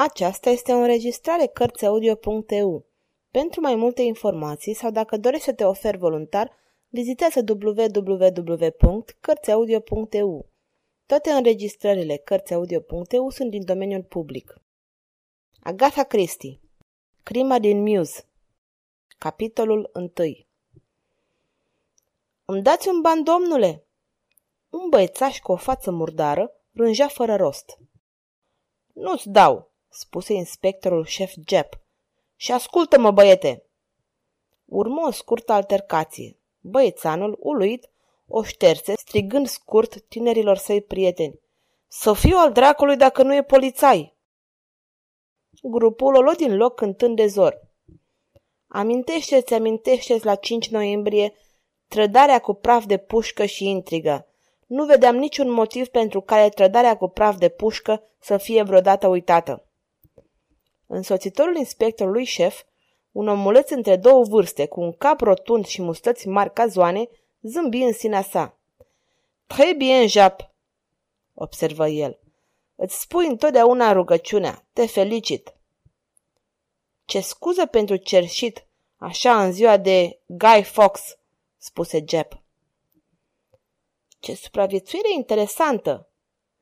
Aceasta este o înregistrare Cărțiaudio.eu. Pentru mai multe informații sau dacă dorești să te oferi voluntar, vizitează www.cărțiaudio.eu. Toate înregistrările Cărțiaudio.eu sunt din domeniul public. Agatha Christie Crima din Muse Capitolul 1 Îmi dați un ban, domnule?" Un băiețaș cu o față murdară rângea fără rost. Nu-ți dau, spuse inspectorul șef Jep. Și ascultă-mă, băiete! Urmă o scurtă altercație. Băiețanul, uluit, o șterse, strigând scurt tinerilor săi prieteni. Să fiu al dracului dacă nu e polițai! Grupul o luă din loc cântând de zor. Amintește-ți, amintește-ți la 5 noiembrie trădarea cu praf de pușcă și intrigă. Nu vedeam niciun motiv pentru care trădarea cu praf de pușcă să fie vreodată uitată. Însoțitorul inspectorului șef, un omuleț între două vârste, cu un cap rotund și mustăți mari ca zoane, zâmbi în sinea sa. Très bien, Jap, observă el. Îți spui întotdeauna rugăciunea. Te felicit. Ce scuză pentru cerșit, așa în ziua de Guy Fox, spuse Jep. Ce supraviețuire interesantă,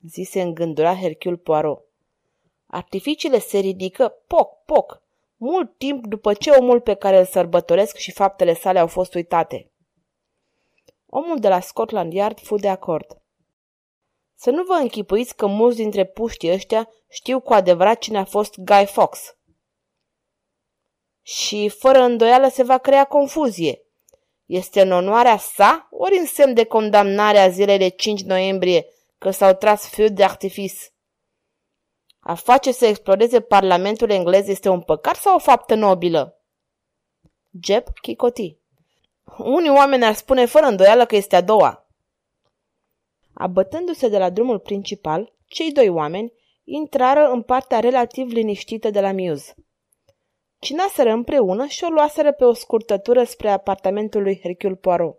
zise îngândura Hercule Poirot. Artificiile se ridică poc, poc, mult timp după ce omul pe care îl sărbătoresc și faptele sale au fost uitate. Omul de la Scotland Yard fu de acord. Să nu vă închipuiți că mulți dintre puștii ăștia știu cu adevărat cine a fost Guy Fox. Și fără îndoială se va crea confuzie. Este în onoarea sa ori în semn de condamnare a zilei de 5 noiembrie că s-au tras fiu de artifice? A face să explodeze Parlamentul englez este un păcat sau o faptă nobilă? Jeb chicoti. Unii oameni ar spune fără îndoială că este a doua. Abătându-se de la drumul principal, cei doi oameni intrară în partea relativ liniștită de la Muse. Cinaseră împreună și o luaseră pe o scurtătură spre apartamentul lui Hercule Poirot.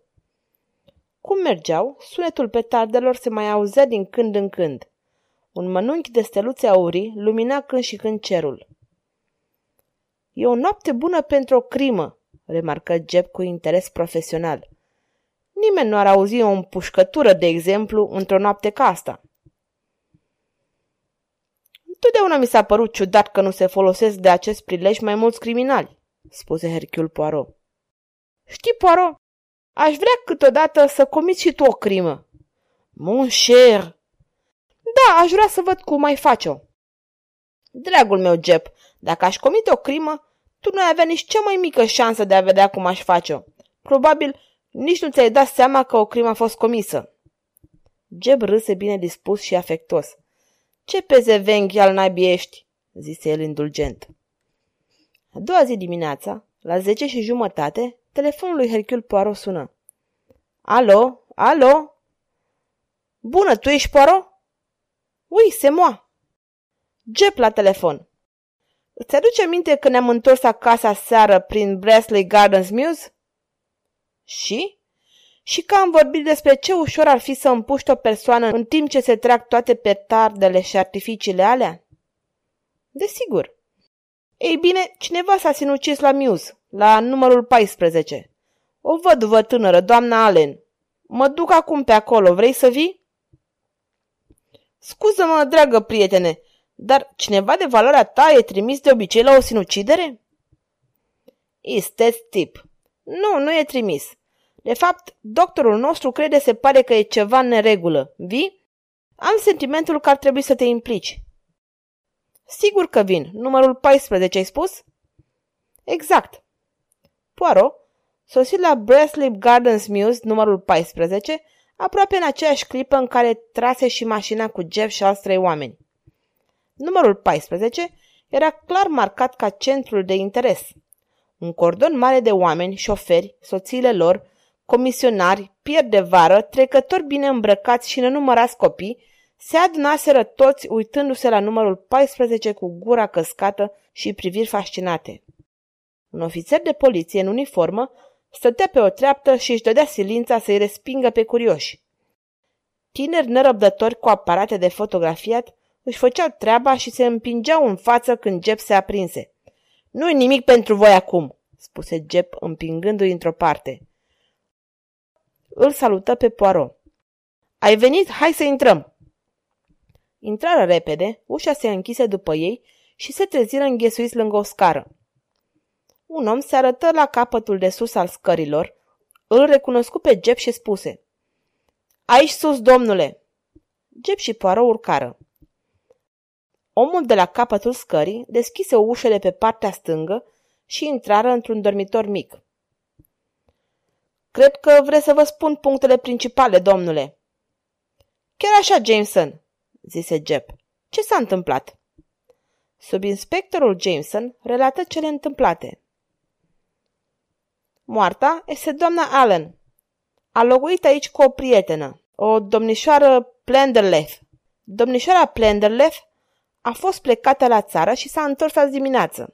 Cum mergeau, sunetul petardelor se mai auzea din când în când. Un mănunchi de steluțe aurii lumina când și când cerul. E o noapte bună pentru o crimă, remarcă Jeb cu interes profesional. Nimeni nu ar auzi o împușcătură, de exemplu, într-o noapte ca asta. Întotdeauna mi s-a părut ciudat că nu se folosesc de acest prilej mai mulți criminali, spuse Hercule Poirot. Știi, Poirot, aș vrea câteodată să comiți și tu o crimă. Mon cher, da, aș vrea să văd cum mai face-o. Dragul meu, Jep, dacă aș comite o crimă, tu nu ai avea nici cea mai mică șansă de a vedea cum aș face-o. Probabil nici nu ți-ai dat seama că o crimă a fost comisă. Jeb râse bine dispus și afectos. Ce pezevenghi al naibii ești, zise el indulgent. A doua zi dimineața, la zece și jumătate, telefonul lui Hercule Poirot sună. Alo? Alo? Bună, tu ești Poirot? Ui, se moa! Jep la telefon. Îți aduce minte că ne-am întors acasă seară prin Bresley Gardens Muse? Și? Și că am vorbit despre ce ușor ar fi să împuști o persoană în timp ce se trag toate petardele și artificiile alea? Desigur. Ei bine, cineva s-a sinucis la Muse, la numărul 14. O văduvă tânără, doamna Allen. Mă duc acum pe acolo, vrei să vii? Scuză-mă, dragă prietene, dar cineva de valoarea ta e trimis de obicei la o sinucidere? Este tip. Nu, nu e trimis. De fapt, doctorul nostru crede se pare că e ceva în neregulă. Vii? Am sentimentul că ar trebui să te implici. Sigur că vin. Numărul 14 ai spus? Exact. Poirot, sosit la Breslip Gardens Muse, numărul 14, aproape în aceeași clipă în care trase și mașina cu Jeff și alți trei oameni. Numărul 14 era clar marcat ca centrul de interes. Un cordon mare de oameni, șoferi, soțiile lor, comisionari, pierd de vară, trecători bine îmbrăcați și nenumărați copii, se adunaseră toți uitându-se la numărul 14 cu gura căscată și priviri fascinate. Un ofițer de poliție în uniformă Stătea pe o treaptă și își dădea silința să-i respingă pe curioși. Tineri nerăbdători cu aparate de fotografiat își făceau treaba și se împingeau în față când Jeb se aprinse. Nu-i nimic pentru voi acum, spuse Jeb împingându-i într-o parte. Îl salută pe Poirot. Ai venit? Hai să intrăm! Intrară repede, ușa se închise după ei și se treziră înghesuiți lângă o scară. Un om se arătă la capătul de sus al scărilor, îl recunoscu pe Jeb și spuse Aici sus, domnule! Jeb și Poirot urcară. Omul de la capătul scării deschise o ușă de pe partea stângă și intrară într-un dormitor mic. Cred că vreți să vă spun punctele principale, domnule. Chiar așa, Jameson, zise Jeb. Ce s-a întâmplat? Subinspectorul Jameson relată cele întâmplate. Moarta este doamna Allen. A locuit aici cu o prietenă, o domnișoară Plenderleff. Domnișoara Plenderleff a fost plecată la țară și s-a întors azi dimineață.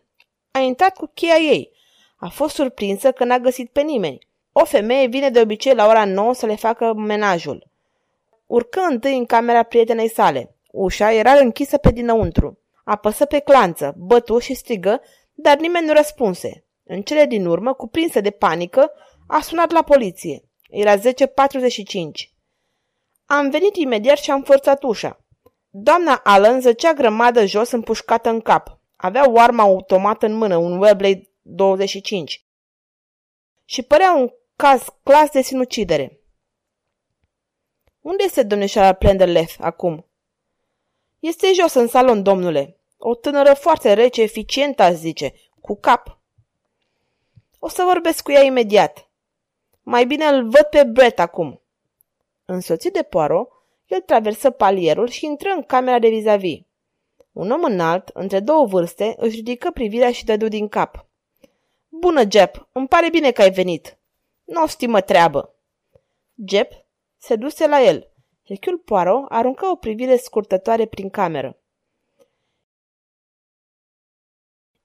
A intrat cu cheia ei. A fost surprinsă că n-a găsit pe nimeni. O femeie vine de obicei la ora 9 să le facă menajul. Urcă întâi în camera prietenei sale. Ușa era închisă pe dinăuntru. Apăsă pe clanță, bătu și strigă, dar nimeni nu răspunse. În cele din urmă, cuprinsă de panică, a sunat la poliție. Era 10.45. Am venit imediat și am forțat ușa. Doamna Allen zăcea grămadă jos împușcată în cap. Avea o armă automată în mână, un Webley 25. Și părea un caz clas de sinucidere. Unde este domnișoara Plenderleff acum? Este jos în salon, domnule. O tânără foarte rece, eficientă, aș zice, cu cap. O să vorbesc cu ea imediat. Mai bine îl văd pe Brett acum. Însoțit de Poirot, el traversă palierul și intră în camera de vis-a-vis. Un om înalt, între două vârste, își ridică privirea și dădu din cap. Bună, Jep, îmi pare bine că ai venit. Nu o stimă treabă. Jep se duse la el. Hercule Poirot aruncă o privire scurtătoare prin cameră.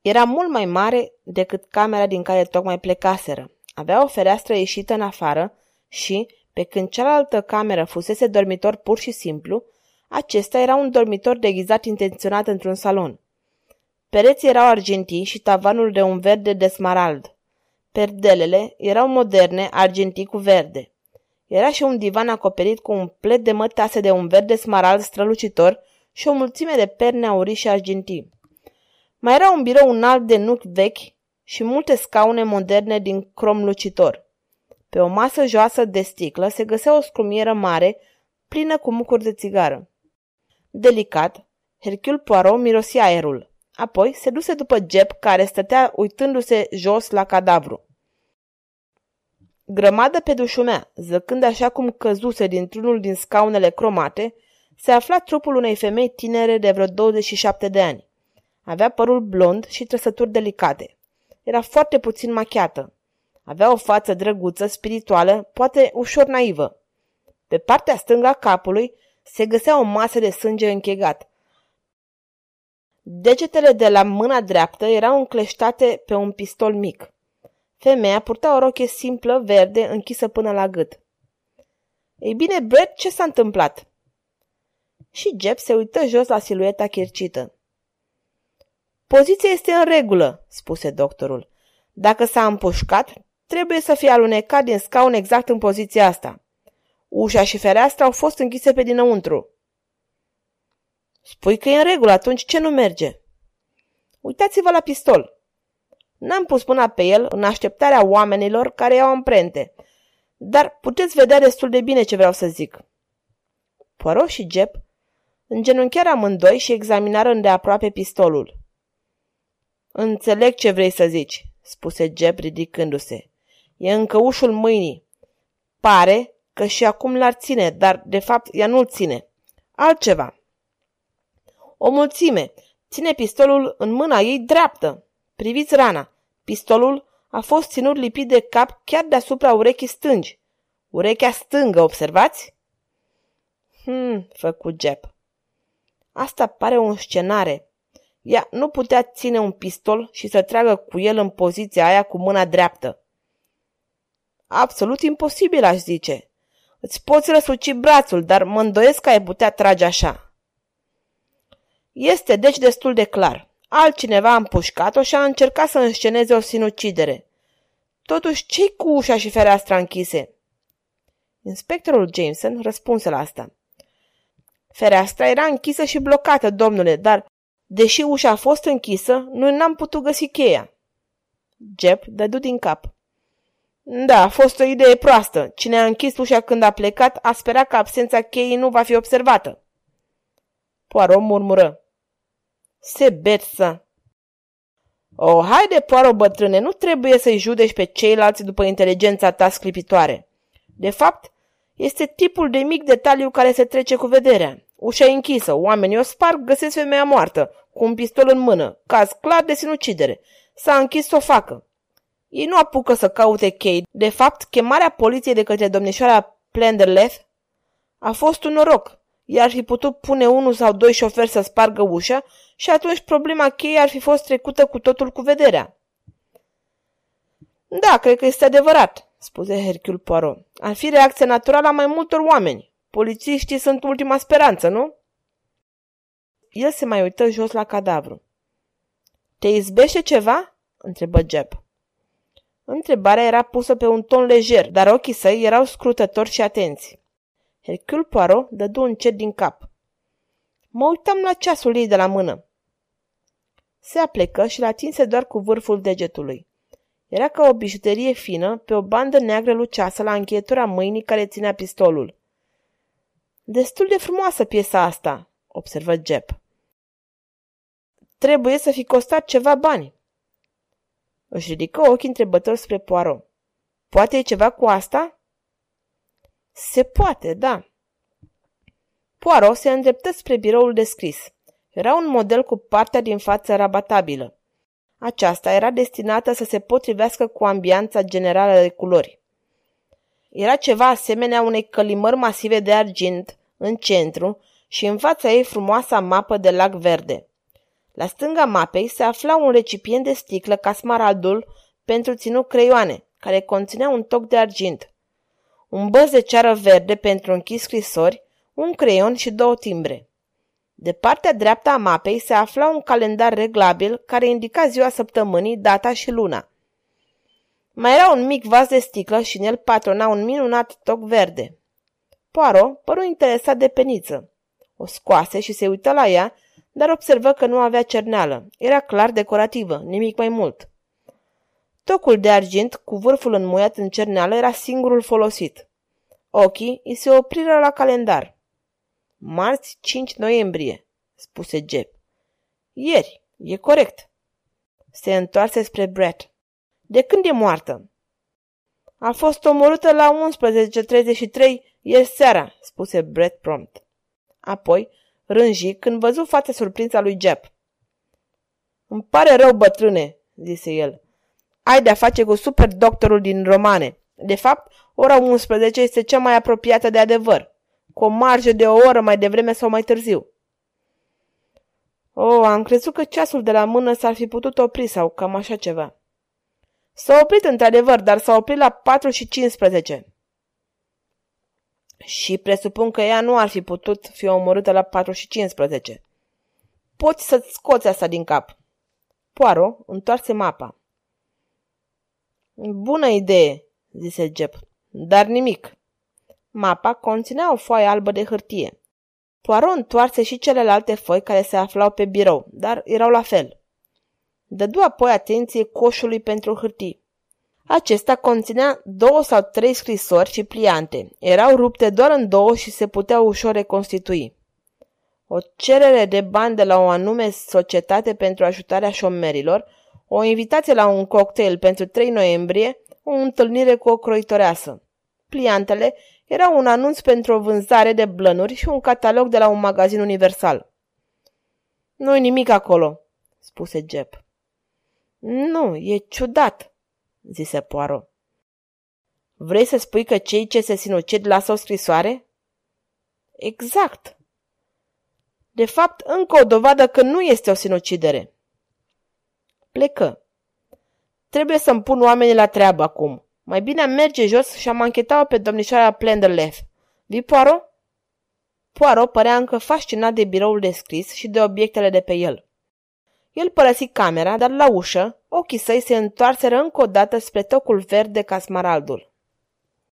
Era mult mai mare decât camera din care tocmai plecaseră. Avea o fereastră ieșită în afară și, pe când cealaltă cameră fusese dormitor pur și simplu, acesta era un dormitor deghizat intenționat într-un salon. Pereții erau argintii și tavanul de un verde de smarald. Perdelele erau moderne, argintii cu verde. Era și un divan acoperit cu un plet de mătase de un verde smarald strălucitor și o mulțime de perne aurii și argintii. Mai era un birou înalt de nuc vechi și multe scaune moderne din crom lucitor. Pe o masă joasă de sticlă se găsea o scrumieră mare, plină cu mucuri de țigară. Delicat, Hercule Poirot mirosi aerul. Apoi se duse după Jeb, care stătea uitându-se jos la cadavru. Grămadă pe dușumea, zăcând așa cum căzuse dintr-unul din scaunele cromate, se afla trupul unei femei tinere de vreo 27 de ani. Avea părul blond și trăsături delicate. Era foarte puțin machiată. Avea o față drăguță, spirituală, poate ușor naivă. Pe partea stângă a capului se găsea o masă de sânge închegat. Degetele de la mâna dreaptă erau încleștate pe un pistol mic. Femeia purta o roche simplă, verde, închisă până la gât. Ei bine, Brett, ce s-a întâmplat? Și Jeb se uită jos la silueta chircită. Poziția este în regulă, spuse doctorul. Dacă s-a împușcat, trebuie să fie alunecat din scaun exact în poziția asta. Ușa și fereastra au fost închise pe dinăuntru. Spui că e în regulă, atunci ce nu merge? Uitați-vă la pistol. N-am pus mâna pe el în așteptarea oamenilor care iau amprente, dar puteți vedea destul de bine ce vreau să zic. Poirot și Jep îngenunchiară amândoi și examinară îndeaproape pistolul. Înțeleg ce vrei să zici, spuse Jeb ridicându-se. E încă ușul mâinii. Pare că și acum l-ar ține, dar de fapt ea nu-l ține. Altceva. O mulțime. Ține pistolul în mâna ei dreaptă. Priviți rana. Pistolul a fost ținut lipit de cap chiar deasupra urechii stângi. Urechea stângă, observați? Hmm, făcut Jeb. Asta pare o scenare. Ea nu putea ține un pistol și să tragă cu el în poziția aia cu mâna dreaptă. Absolut imposibil, aș zice. Îți poți răsuci brațul, dar mă îndoiesc că ai putea trage așa. Este deci destul de clar. Altcineva a împușcat-o și a încercat să însceneze o sinucidere. Totuși, ce cu ușa și fereastra închise? Inspectorul Jameson răspunse la asta. Fereastra era închisă și blocată, domnule, dar, deși ușa a fost închisă, noi n-am putut găsi cheia. Jeb dădu din cap. Da, a fost o idee proastă. Cine a închis ușa când a plecat a sperat că absența cheii nu va fi observată. Poirot murmură. Se beță. O, oh, haide, Poirot bătrâne, nu trebuie să-i judești pe ceilalți după inteligența ta sclipitoare. De fapt, este tipul de mic detaliu care se trece cu vederea. Ușa e închisă, oamenii o sparg, găsesc femeia moartă, cu un pistol în mână, caz clar de sinucidere. S-a închis să o facă. Ei nu apucă să caute Kate. De fapt, chemarea poliției de către domnișoara Plenderleth a fost un noroc. I-ar fi putut pune unul sau doi șoferi să spargă ușa și atunci problema cheii ar fi fost trecută cu totul cu vederea. Da, cred că este adevărat, spuse Hercule Poirot. Ar fi reacția naturală a mai multor oameni. Polițiștii sunt ultima speranță, nu? El se mai uită jos la cadavru. Te izbește ceva? întrebă Jeb. Întrebarea era pusă pe un ton lejer, dar ochii săi erau scrutători și atenți. Hercule Poirot dădu încet din cap. Mă uitam la ceasul ei de la mână. Se aplecă și l-atinse doar cu vârful degetului. Era ca o bijuterie fină pe o bandă neagră lucioasă la încheietura mâinii care ținea pistolul. Destul de frumoasă piesa asta, observă Jeb. Trebuie să fi costat ceva bani. Își ridică ochii întrebător spre Poirot. Poate e ceva cu asta? Se poate, da. Poirot se îndreptă spre biroul descris. Era un model cu partea din față rabatabilă. Aceasta era destinată să se potrivească cu ambianța generală de culori. Era ceva asemenea unei călimări masive de argint în centru și în fața ei frumoasa mapă de lac verde. La stânga mapei se afla un recipient de sticlă ca smaraldul pentru ținut creioane, care conținea un toc de argint. Un băz de ceară verde pentru închis scrisori, un creion și două timbre. De partea dreaptă a mapei se afla un calendar reglabil care indica ziua săptămânii, data și luna. Mai era un mic vas de sticlă și în el patrona un minunat toc verde. Poirot păru interesat de peniță. O scoase și se uită la ea dar observă că nu avea cerneală. Era clar decorativă, nimic mai mult. Tocul de argint, cu vârful înmuiat în cerneală, era singurul folosit. Ochii îi se opriră la calendar. Marți 5 noiembrie, spuse Jeb. Ieri, e corect. Se întoarse spre Brett. De când e moartă? A fost omorâtă la 11.33 ieri seara, spuse Brett prompt. Apoi rânji când văzu fața surprinsă a lui Jep. Îmi pare rău, bătrâne, zise el. Ai de-a face cu super doctorul din romane. De fapt, ora 11 este cea mai apropiată de adevăr, cu o marjă de o oră mai devreme sau mai târziu. Oh, am crezut că ceasul de la mână s-ar fi putut opri sau cam așa ceva. S-a oprit într-adevăr, dar s-a oprit la 4 și 15. Și presupun că ea nu ar fi putut fi omorâtă la 4 și 15. Poți să-ți scoți asta din cap. Poaro întoarse mapa. Bună idee, zise Jeb, dar nimic. Mapa conținea o foaie albă de hârtie. Poirot întoarse și celelalte foi care se aflau pe birou, dar erau la fel. Dădu apoi atenție coșului pentru hârtii. Acesta conținea două sau trei scrisori și pliante. Erau rupte doar în două și se puteau ușor reconstitui. O cerere de bani de la o anume societate pentru ajutarea șomerilor, o invitație la un cocktail pentru 3 noiembrie, o întâlnire cu o croitoreasă. Pliantele erau un anunț pentru o vânzare de blănuri și un catalog de la un magazin universal. Nu-i nimic acolo, spuse Jeb. Nu, e ciudat, zise Poirot. Vrei să spui că cei ce se sinucid lasă o scrisoare? Exact. De fapt, încă o dovadă că nu este o sinucidere. Plecă. Trebuie să-mi pun oamenii la treabă acum. Mai bine am merge jos și am anchetat pe domnișoara Plenderleaf. Vii, Poirot? Poirot părea încă fascinat de biroul descris și de obiectele de pe el. El părăsi camera, dar la ușă, ochii săi se întoarseră încă o dată spre tocul verde ca smaraldul.